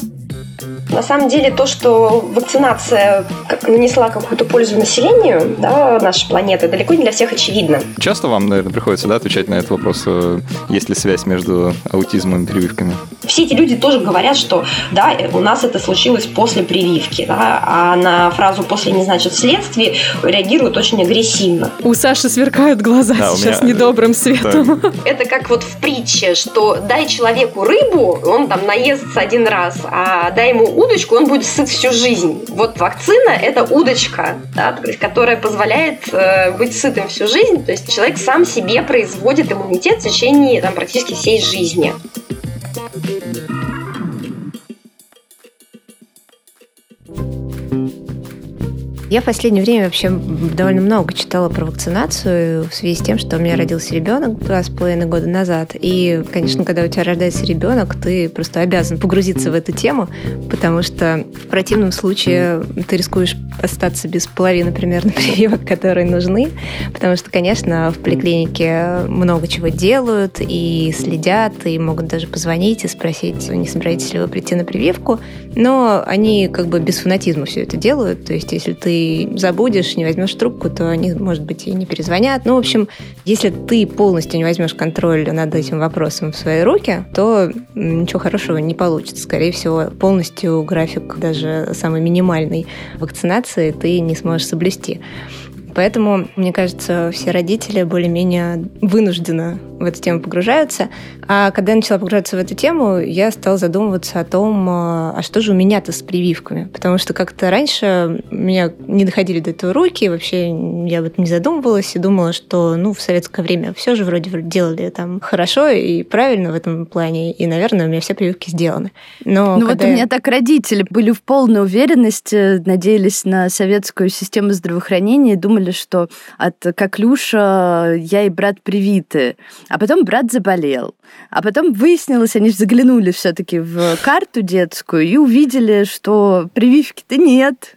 На самом деле то, что вакцинация нанесла какую-то пользу населению да, нашей планеты, далеко не для всех очевидно. Часто вам, наверное, приходится да, отвечать на этот вопрос, э, есть ли связь между аутизмом и прививками? Все эти люди тоже говорят, что да, у нас это случилось после прививки, да, а на фразу «после не значит вследствие» реагируют очень агрессивно. У Саши сверкают глаза да, сейчас меня... недобрым светом. Да. Это как вот в притче, что дай человеку рыбу, он там наестся один раз, а дай ему удочку, он будет сыт всю жизнь. Вот вакцина – это удочка, да, которая позволяет э, быть сытым всю жизнь. То есть человек сам себе производит иммунитет в течение там, практически всей жизни. Я в последнее время вообще довольно много читала про вакцинацию в связи с тем, что у меня родился ребенок два с половиной года назад. И, конечно, когда у тебя рождается ребенок, ты просто обязан погрузиться в эту тему, потому что в противном случае ты рискуешь остаться без половины примерно прививок, которые нужны, потому что, конечно, в поликлинике много чего делают и следят, и могут даже позвонить и спросить, не собираетесь ли вы прийти на прививку, но они как бы без фанатизма все это делают, то есть если ты забудешь, не возьмешь трубку, то они, может быть, и не перезвонят. Ну, в общем, если ты полностью не возьмешь контроль над этим вопросом в свои руки, то ничего хорошего не получится. Скорее всего, полностью график даже самый минимальной вакцинации ты не сможешь соблюсти. Поэтому, мне кажется, все родители более-менее вынужденно в эту тему погружаются. А когда я начала погружаться в эту тему, я стала задумываться о том, а, а что же у меня-то с прививками. Потому что как-то раньше меня не доходили до этого руки, вообще я вот не задумывалась и думала, что ну, в советское время все же вроде делали там хорошо и правильно в этом плане, и, наверное, у меня все прививки сделаны. Но ну вот у меня так родители были в полной уверенности, надеялись на советскую систему здравоохранения и думали, сказали, что от коклюша я и брат привиты. А потом брат заболел. А потом выяснилось, они же заглянули все-таки в карту детскую и увидели, что прививки-то нет.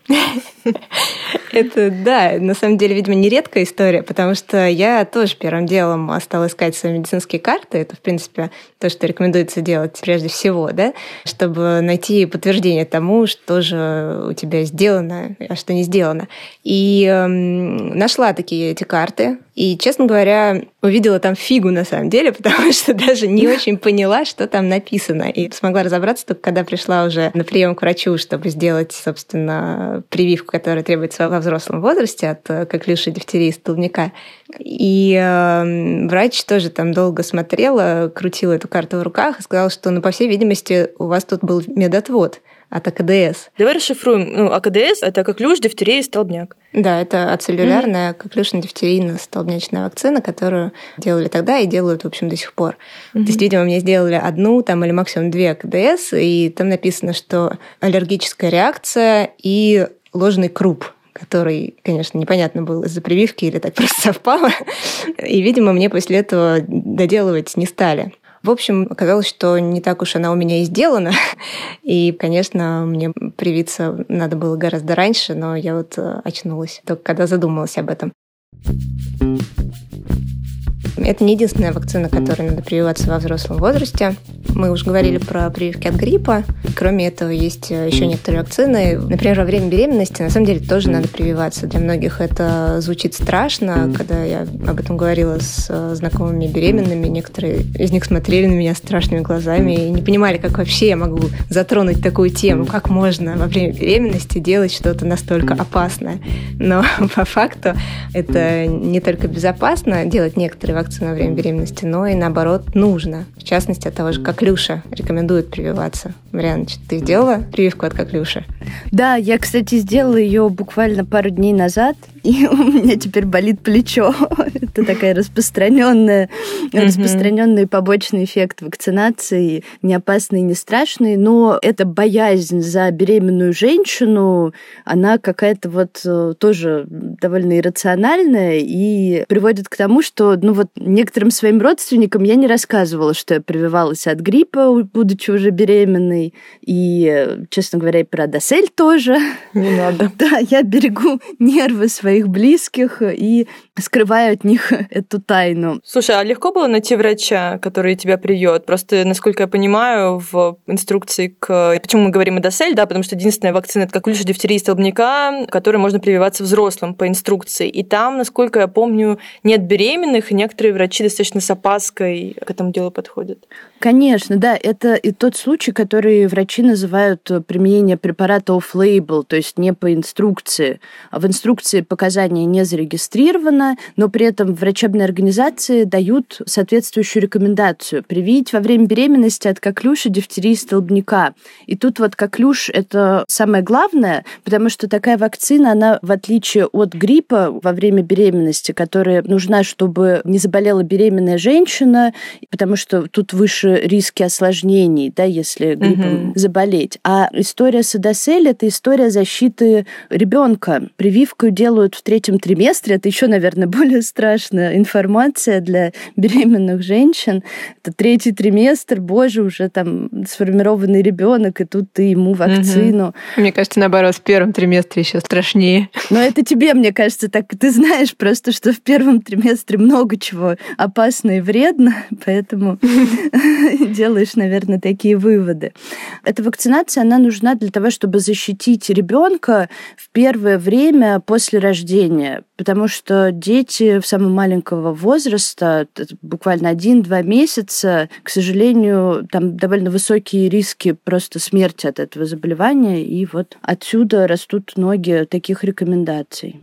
Это, да, на самом деле, видимо, не редкая история, потому что я тоже первым делом стала искать свои медицинские карты. Это, в принципе, то, что рекомендуется делать прежде всего, да, чтобы найти подтверждение тому, что же у тебя сделано, а что не сделано. И эм, нашла такие эти карты, и, честно говоря, увидела там фигу на самом деле, потому что даже не очень поняла, что там написано. И смогла разобраться только когда пришла уже на прием к врачу, чтобы сделать, собственно, прививку, которая требуется во взрослом возрасте от э, коклюша, дифтерии, столбняка. И э, врач тоже там долго смотрела, крутила эту карту в руках и сказал, что, ну, по всей видимости, у вас тут был медотвод от АКДС. Давай расшифруем. Ну, АКДС – это коклюш, дифтерия и столбняк. Да, это ацеллюлярная mm-hmm. коклюшно-дифтерийная столбнячная вакцина, которую делали тогда и делают, в общем, до сих пор. Mm-hmm. То есть, видимо, мне сделали одну там, или максимум две КДС, и там написано, что аллергическая реакция и ложный круп который, конечно, непонятно был из-за прививки или так просто совпало. И, видимо, мне после этого доделывать не стали. В общем, оказалось, что не так уж она у меня и сделана. И, конечно, мне привиться надо было гораздо раньше, но я вот э, очнулась только когда задумалась об этом. Это не единственная вакцина, которой надо прививаться во взрослом возрасте. Мы уже говорили про прививки от гриппа. Кроме этого, есть еще некоторые вакцины. Например, во время беременности, на самом деле, тоже надо прививаться. Для многих это звучит страшно. Когда я об этом говорила с э, знакомыми беременными, некоторые из них смотрели на меня страшными глазами и не понимали, как вообще я могу затронуть такую тему. Как можно во время беременности делать что-то настолько опасное. Но по факту это не только безопасно делать некоторые вакцины во время беременности, но и наоборот нужно. В частности, от того же коклюша рекомендуют прививаться. Марианна, ты сделала прививку от коклюши? Да, я, кстати, сделала ее буквально пару дней назад, и у меня теперь болит плечо. Это такая распространенная, распространенный побочный эффект вакцинации, не опасный, не страшный, но эта боязнь за беременную женщину, она какая-то вот э, тоже довольно иррациональная и приводит к тому, что, ну вот, некоторым своим родственникам я не рассказывала, что я прививалась от гриппа, будучи уже беременной, и, честно говоря, и про досель тоже. Не надо. Да, я берегу нервы своих близких и скрываю от них эту тайну. Слушай, а легко было найти врача, который тебя привьет? Просто, насколько я понимаю, в инструкции к... Почему мы говорим о досель, да, потому что единственная вакцина это как лишь дифтерии столбняка, которой можно прививаться взрослым по инструкции. И там, насколько я помню, нет беременных, и некоторые врачи достаточно с опаской к этому делу подходят. Конечно, да, это и тот случай, который врачи называют применение препарата off-label, то есть не по инструкции. А в инструкции показания не зарегистрировано, но при этом врачебные организации дают соответствующую рекомендацию привить во время беременности от коклюша, дифтерии, столбняка. И тут вот коклюш – это самое главное, потому что такая вакцина, она, в отличие от гриппа во время беременности, которая нужна, чтобы не заболела беременная женщина, потому что тут выше риски осложнений, да, если гриппом угу. заболеть. А история с Эдосель – это история защиты ребенка. Прививку делают в третьем триместре. Это еще, наверное, более страшная информация для беременных женщин. Это третий триместр, боже, уже там сформированный ребенок, и тут ты ему вакцину. Угу. Мне кажется, наоборот, в первом триместре еще страшнее. Но это тебе, мне кажется, так ты знаешь просто, что в первом триместре много чего опасно и вредно, поэтому делаешь, наверное, такие выводы. Эта вакцинация, она нужна для того, чтобы защитить ребенка в первое время после рождения, потому что дети в самого маленького возраста, буквально один-два месяца, к сожалению, там довольно высокие риски просто смерти от этого заболевания, и вот отсюда растут ноги таких рекомендаций.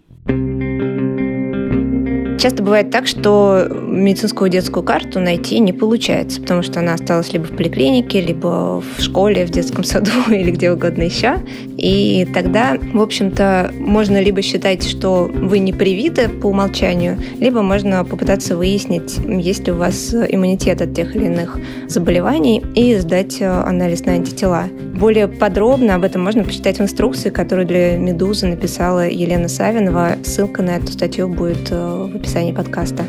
Часто бывает так, что медицинскую детскую карту найти не получается, потому что она осталась либо в поликлинике, либо в школе, в детском саду или где угодно еще. И тогда, в общем-то, можно либо считать, что вы не привиты по умолчанию, либо можно попытаться выяснить, есть ли у вас иммунитет от тех или иных заболеваний и сдать анализ на антитела. Более подробно об этом можно почитать в инструкции, которую для «Медузы» написала Елена Савинова. Ссылка на эту статью будет в описании описании подкаста.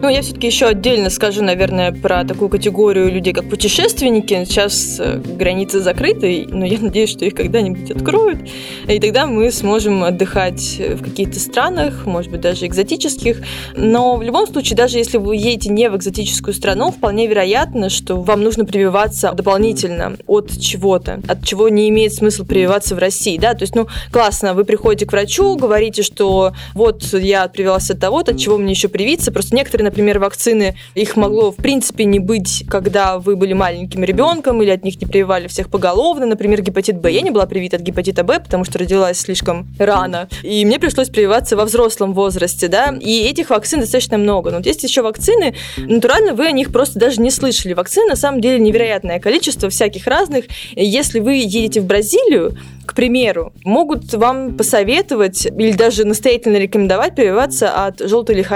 Ну, я все-таки еще отдельно скажу, наверное, про такую категорию людей, как путешественники. Сейчас э, границы закрыты, но я надеюсь, что их когда-нибудь откроют. И тогда мы сможем отдыхать в каких-то странах, может быть, даже экзотических. Но в любом случае, даже если вы едете не в экзотическую страну, вполне вероятно, что вам нужно прививаться дополнительно от чего-то, от чего не имеет смысла прививаться в России. Да? То есть, ну, классно, вы приходите к врачу, говорите, что вот я привелась от того-то, от чего мне еще привиться. Просто некоторые, например, вакцины, их могло в принципе не быть, когда вы были маленьким ребенком, или от них не прививали всех поголовно. Например, гепатит Б. Я не была привита от гепатита Б, потому что родилась слишком рано. И мне пришлось прививаться во взрослом возрасте, да. И этих вакцин достаточно много. Но вот есть еще вакцины, натурально вы о них просто даже не слышали. Вакцин на самом деле невероятное количество всяких разных. Если вы едете в Бразилию, к примеру, могут вам посоветовать или даже настоятельно рекомендовать прививаться от желтой лихорадки.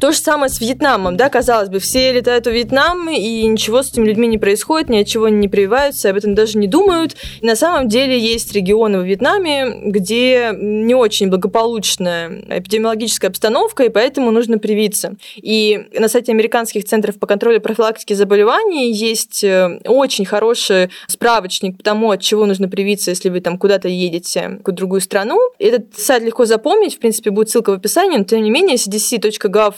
То же самое с Вьетнамом, да, казалось бы, все летают в Вьетнам, и ничего с этими людьми не происходит, ни от чего они не прививаются, об этом даже не думают. И на самом деле есть регионы в Вьетнаме, где не очень благополучная эпидемиологическая обстановка, и поэтому нужно привиться. И на сайте американских центров по контролю профилактики заболеваний есть э, очень хороший справочник по тому, от чего нужно привиться, если вы там куда-то едете в другую страну. Этот сайт легко запомнить, в принципе, будет ссылка в описании, но тем не менее cdc.gov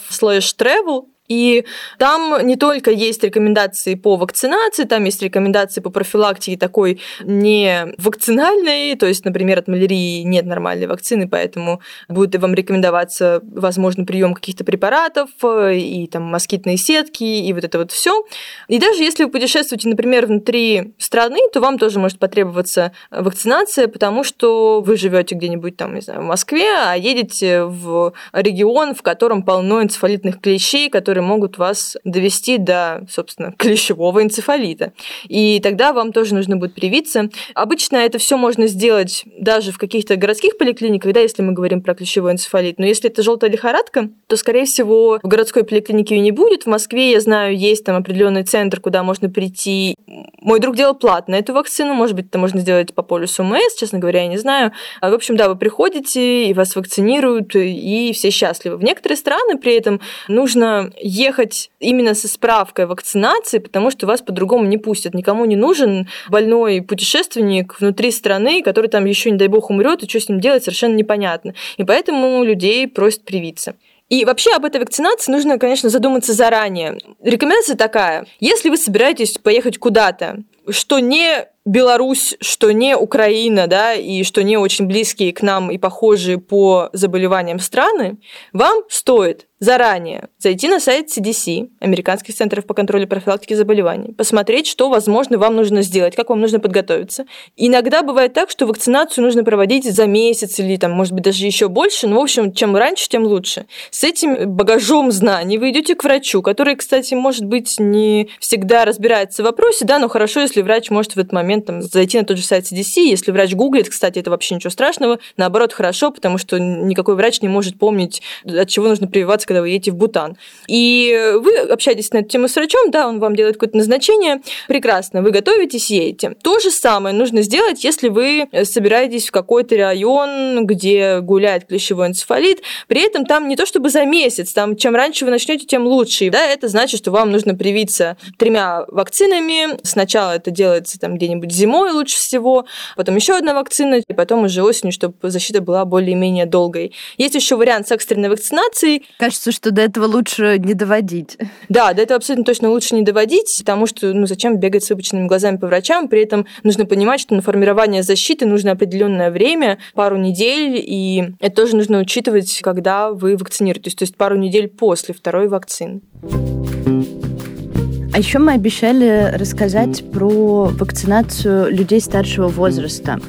travel и там не только есть рекомендации по вакцинации, там есть рекомендации по профилактике такой не вакцинальной, то есть, например, от малярии нет нормальной вакцины, поэтому будет вам рекомендоваться, возможно, прием каких-то препаратов и там москитные сетки и вот это вот все. И даже если вы путешествуете, например, внутри страны, то вам тоже может потребоваться вакцинация, потому что вы живете где-нибудь там, не знаю, в Москве, а едете в регион, в котором полно энцефалитных клещей, которые которые могут вас довести до, собственно, клещевого энцефалита. И тогда вам тоже нужно будет привиться. Обычно это все можно сделать даже в каких-то городских поликлиниках, да, если мы говорим про клещевой энцефалит. Но если это желтая лихорадка, то, скорее всего, в городской поликлинике ее не будет. В Москве, я знаю, есть там определенный центр, куда можно прийти. Мой друг делал платно эту вакцину, может быть, это можно сделать по полюсу МС, честно говоря, я не знаю. В общем, да, вы приходите, и вас вакцинируют, и все счастливы. В некоторые страны при этом нужно ехать именно со справкой вакцинации, потому что вас по-другому не пустят. Никому не нужен больной путешественник внутри страны, который там еще, не дай бог, умрет, и что с ним делать, совершенно непонятно. И поэтому людей просят привиться. И вообще об этой вакцинации нужно, конечно, задуматься заранее. Рекомендация такая. Если вы собираетесь поехать куда-то, что не Беларусь, что не Украина, да, и что не очень близкие к нам и похожие по заболеваниям страны, вам стоит заранее зайти на сайт CDC, Американских центров по контролю и профилактике заболеваний, посмотреть, что, возможно, вам нужно сделать, как вам нужно подготовиться. Иногда бывает так, что вакцинацию нужно проводить за месяц или, там, может быть, даже еще больше, но, в общем, чем раньше, тем лучше. С этим багажом знаний вы идете к врачу, который, кстати, может быть, не всегда разбирается в вопросе, да, но хорошо, если врач может в этот момент там, зайти на тот же сайт CDC. Если врач гуглит, кстати, это вообще ничего страшного. Наоборот, хорошо, потому что никакой врач не может помнить, от чего нужно прививаться, когда вы едете в Бутан. И вы общаетесь на эту тему с врачом, да, он вам делает какое-то назначение. Прекрасно, вы готовитесь, едете. То же самое нужно сделать, если вы собираетесь в какой-то район, где гуляет клещевой энцефалит. При этом там не то чтобы за месяц, там чем раньше вы начнете, тем лучше. Да, это значит, что вам нужно привиться тремя вакцинами. Сначала это делается там где-нибудь зимой лучше всего, потом еще одна вакцина, и потом уже осенью, чтобы защита была более-менее долгой. Есть еще вариант с экстренной вакцинацией. Кажется, что до этого лучше не доводить. Да, до этого абсолютно точно лучше не доводить, потому что ну, зачем бегать с выпученными глазами по врачам, при этом нужно понимать, что на формирование защиты нужно определенное время, пару недель, и это тоже нужно учитывать, когда вы вакцинируетесь, то есть пару недель после второй вакцины. А еще мы обещали рассказать про вакцинацию людей старшего возраста.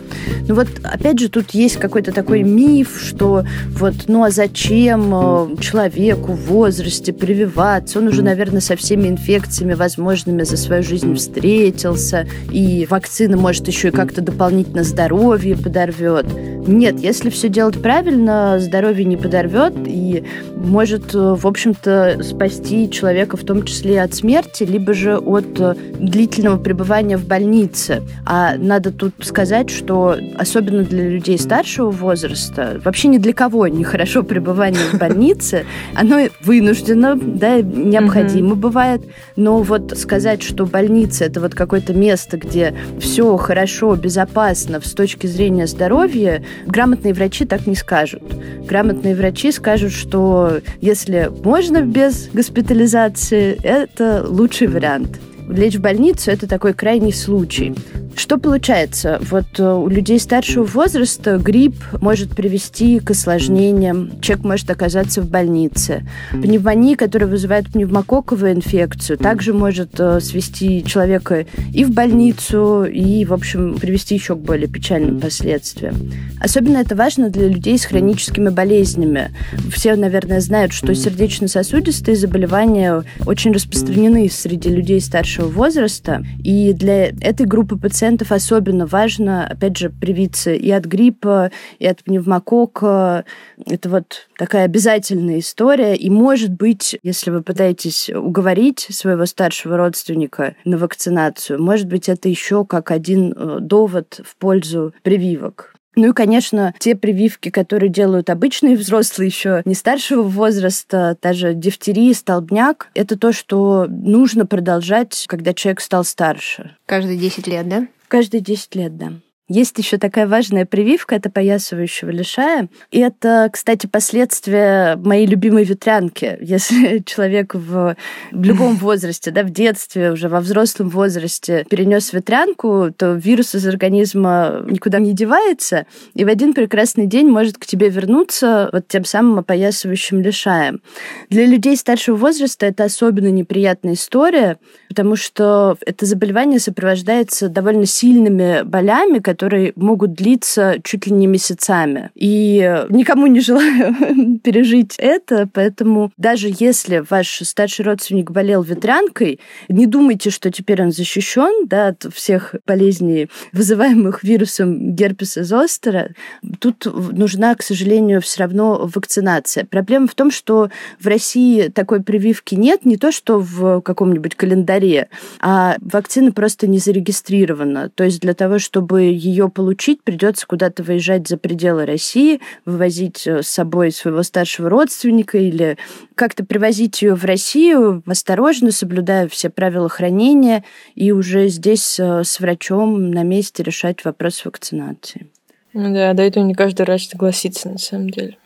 Ну вот, опять же, тут есть какой-то такой миф, что вот, ну а зачем э, человеку в возрасте прививаться? Он уже, наверное, со всеми инфекциями возможными за свою жизнь встретился, и вакцина может еще и как-то дополнительно здоровье подорвет. Нет, если все делать правильно, здоровье не подорвет и может, э, в общем-то, спасти человека в том числе от смерти, либо же от э, длительного пребывания в больнице. А надо тут сказать, что особенно для людей старшего возраста, вообще ни для кого нехорошо пребывание в больнице, оно вынуждено, да, необходимо бывает, но вот сказать, что больница это вот какое-то место, где все хорошо, безопасно с точки зрения здоровья, грамотные врачи так не скажут. Грамотные врачи скажут, что если можно без госпитализации, это лучший вариант. Лечь в больницу – это такой крайний случай. Что получается? Вот э, у людей старшего возраста грипп может привести к осложнениям. Человек может оказаться в больнице. Пневмония, которая вызывает пневмококковую инфекцию, также может э, свести человека и в больницу, и, в общем, привести еще к более печальным последствиям. Особенно это важно для людей с хроническими болезнями. Все, наверное, знают, что сердечно-сосудистые заболевания очень распространены среди людей старшего возраста, и для этой группы пациентов особенно важно, опять же, привиться и от гриппа, и от пневмокока. Это вот такая обязательная история, и, может быть, если вы пытаетесь уговорить своего старшего родственника на вакцинацию, может быть, это еще как один э, довод в пользу прививок. Ну и, конечно, те прививки, которые делают обычные взрослые еще не старшего возраста, даже дифтерия, столбняк, это то, что нужно продолжать, когда человек стал старше. Каждые 10 лет, да? Каждые 10 лет, да. Есть еще такая важная прививка от опоясывающего лишая. И это, кстати, последствия моей любимой ветрянки. Если человек в, в любом возрасте, да, в детстве, уже во взрослом возрасте перенес ветрянку, то вирус из организма никуда не девается, и в один прекрасный день может к тебе вернуться вот тем самым опоясывающим лишаем. Для людей старшего возраста это особенно неприятная история, потому что это заболевание сопровождается довольно сильными болями, которые могут длиться чуть ли не месяцами. И никому не желаю пережить это, поэтому даже если ваш старший родственник болел ветрянкой, не думайте, что теперь он защищен да, от всех болезней, вызываемых вирусом герпеса зостера. Тут нужна, к сожалению, все равно вакцинация. Проблема в том, что в России такой прививки нет, не то что в каком-нибудь календаре, а вакцина просто не зарегистрирована. То есть для того, чтобы ее получить, придется куда-то выезжать за пределы России, вывозить э, с собой своего старшего родственника или как-то привозить ее в Россию осторожно, соблюдая все правила хранения, и уже здесь э, с врачом на месте решать вопрос вакцинации. Ну да, до этого не каждый врач согласится на самом деле.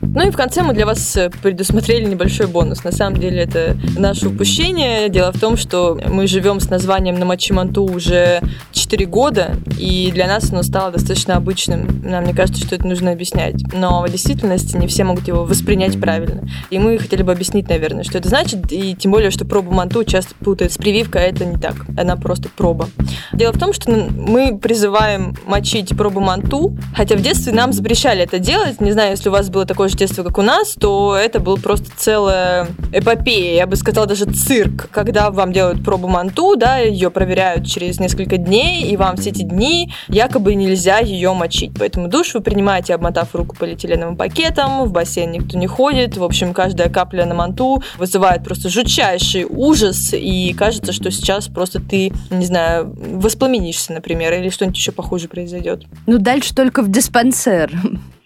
Ну и в конце мы для вас э, предусмотрели небольшой бонус. На самом деле это наше упущение. Дело в том, что мы живем с названием Намачиманту уже 4 года, и для нас оно стало достаточно обычным. Нам не кажется, что это нужно объяснять. Но в действительности не все могут его воспринять правильно. И мы хотели бы объяснить, наверное, что это значит, и тем более, что пробу манту часто путают с прививкой, а это не так. Она просто проба. Дело в том, что мы призываем мочить пробу манту, хотя в детстве нам запрещали это делать. Не знаю, если у вас было такое же детство, как у нас, то это был просто целая эпопея, я бы сказала, даже цирк, когда вам делают пробу манту, да, ее проверяют через несколько дней, и вам все эти дни якобы нельзя ее мочить. Поэтому душ вы принимаете, обмотав руку полиэтиленовым пакетом, в бассейн никто не ходит, в общем, каждая капля на манту вызывает просто жутчайший ужас, и кажется, что сейчас просто ты, не знаю, воспламенишься, например, или что-нибудь еще похуже произойдет. Ну, дальше только в диспансер.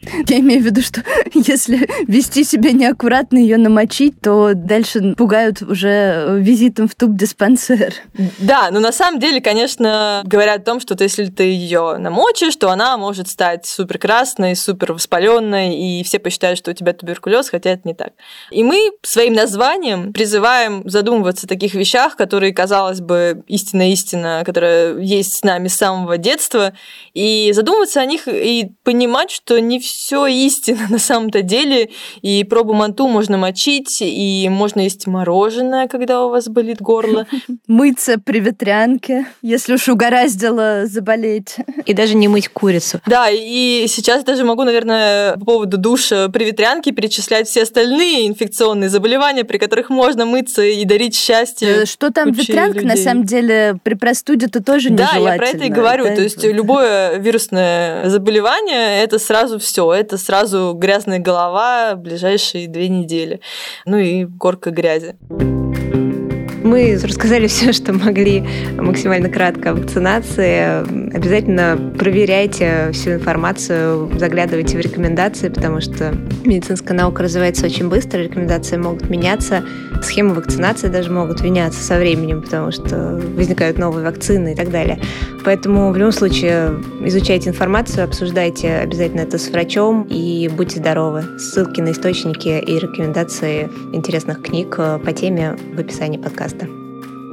Я имею в виду, что если вести себя неаккуратно, ее намочить, то дальше пугают уже визитом в туб-диспансер. Да, но на самом деле, конечно, говорят о том, что если ты ее намочишь, то она может стать супер красной, супер воспаленной, и все посчитают, что у тебя туберкулез, хотя это не так. И мы своим названием призываем задумываться о таких вещах, которые, казалось бы, истина-истина, которая есть с нами с самого детства, и задумываться о них и понимать, что не все все истина на самом-то деле. И пробу манту можно мочить, и можно есть мороженое, когда у вас болит горло. Мыться при ветрянке, если уж угораздило заболеть. И даже не мыть курицу. Да, и сейчас даже могу, наверное, по поводу душа при ветрянке перечислять все остальные инфекционные заболевания, при которых можно мыться и дарить счастье. Э, что там ветрянка, людей. на самом деле, при простуде это тоже нежелательно. Да, я про это и говорю. Да? То есть любое вирусное заболевание, это сразу все это сразу грязная голова ближайшие две недели. Ну и горка грязи. Мы рассказали все, что могли максимально кратко о вакцинации. Обязательно проверяйте всю информацию, заглядывайте в рекомендации, потому что медицинская наука развивается очень быстро, рекомендации могут меняться, схемы вакцинации даже могут меняться со временем, потому что возникают новые вакцины и так далее. Поэтому в любом случае изучайте информацию, обсуждайте обязательно это с врачом и будьте здоровы. Ссылки на источники и рекомендации интересных книг по теме в описании подкаста.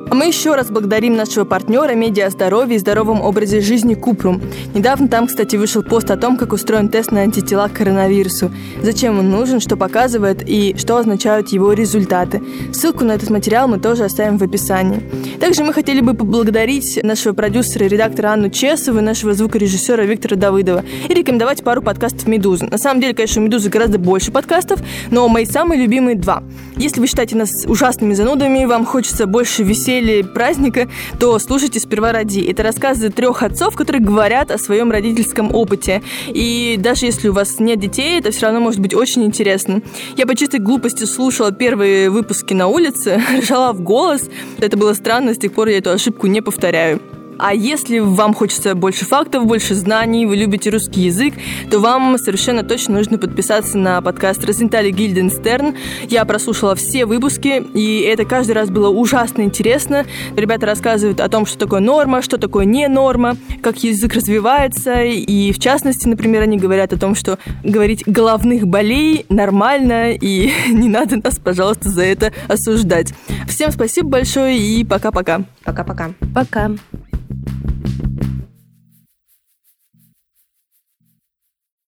А мы еще раз благодарим нашего партнера медиа здоровья и здоровом образе жизни Купрум. Недавно там, кстати, вышел пост о том, как устроен тест на антитела к коронавирусу, зачем он нужен, что показывает и что означают его результаты. Ссылку на этот материал мы тоже оставим в описании. Также мы хотели бы поблагодарить нашего продюсера и редактора Анну Чесову и нашего звукорежиссера Виктора Давыдова и рекомендовать пару подкастов «Медузы». На самом деле, конечно, «Медузы» гораздо больше подкастов, но мои самые любимые два. Если вы считаете нас ужасными занудами, вам хочется больше веселья праздника, то слушайте «Сперва ради». Это рассказы трех отцов, которые говорят о своем родительском опыте. И даже если у вас нет детей, это все равно может быть очень интересно. Я по чистой глупости слушала первые выпуски на улице, ржала в голос. Это было странно, с тех пор я эту ошибку не повторяю. А если вам хочется больше фактов, больше знаний, вы любите русский язык, то вам совершенно точно нужно подписаться на подкаст Розентали Гильденстерн. Я прослушала все выпуски, и это каждый раз было ужасно интересно. Ребята рассказывают о том, что такое норма, что такое не норма, как язык развивается, и в частности, например, они говорят о том, что говорить головных болей нормально, и не надо нас, пожалуйста, за это осуждать. Всем спасибо большое и пока-пока. Пока-пока. Пока. -пока. Пока.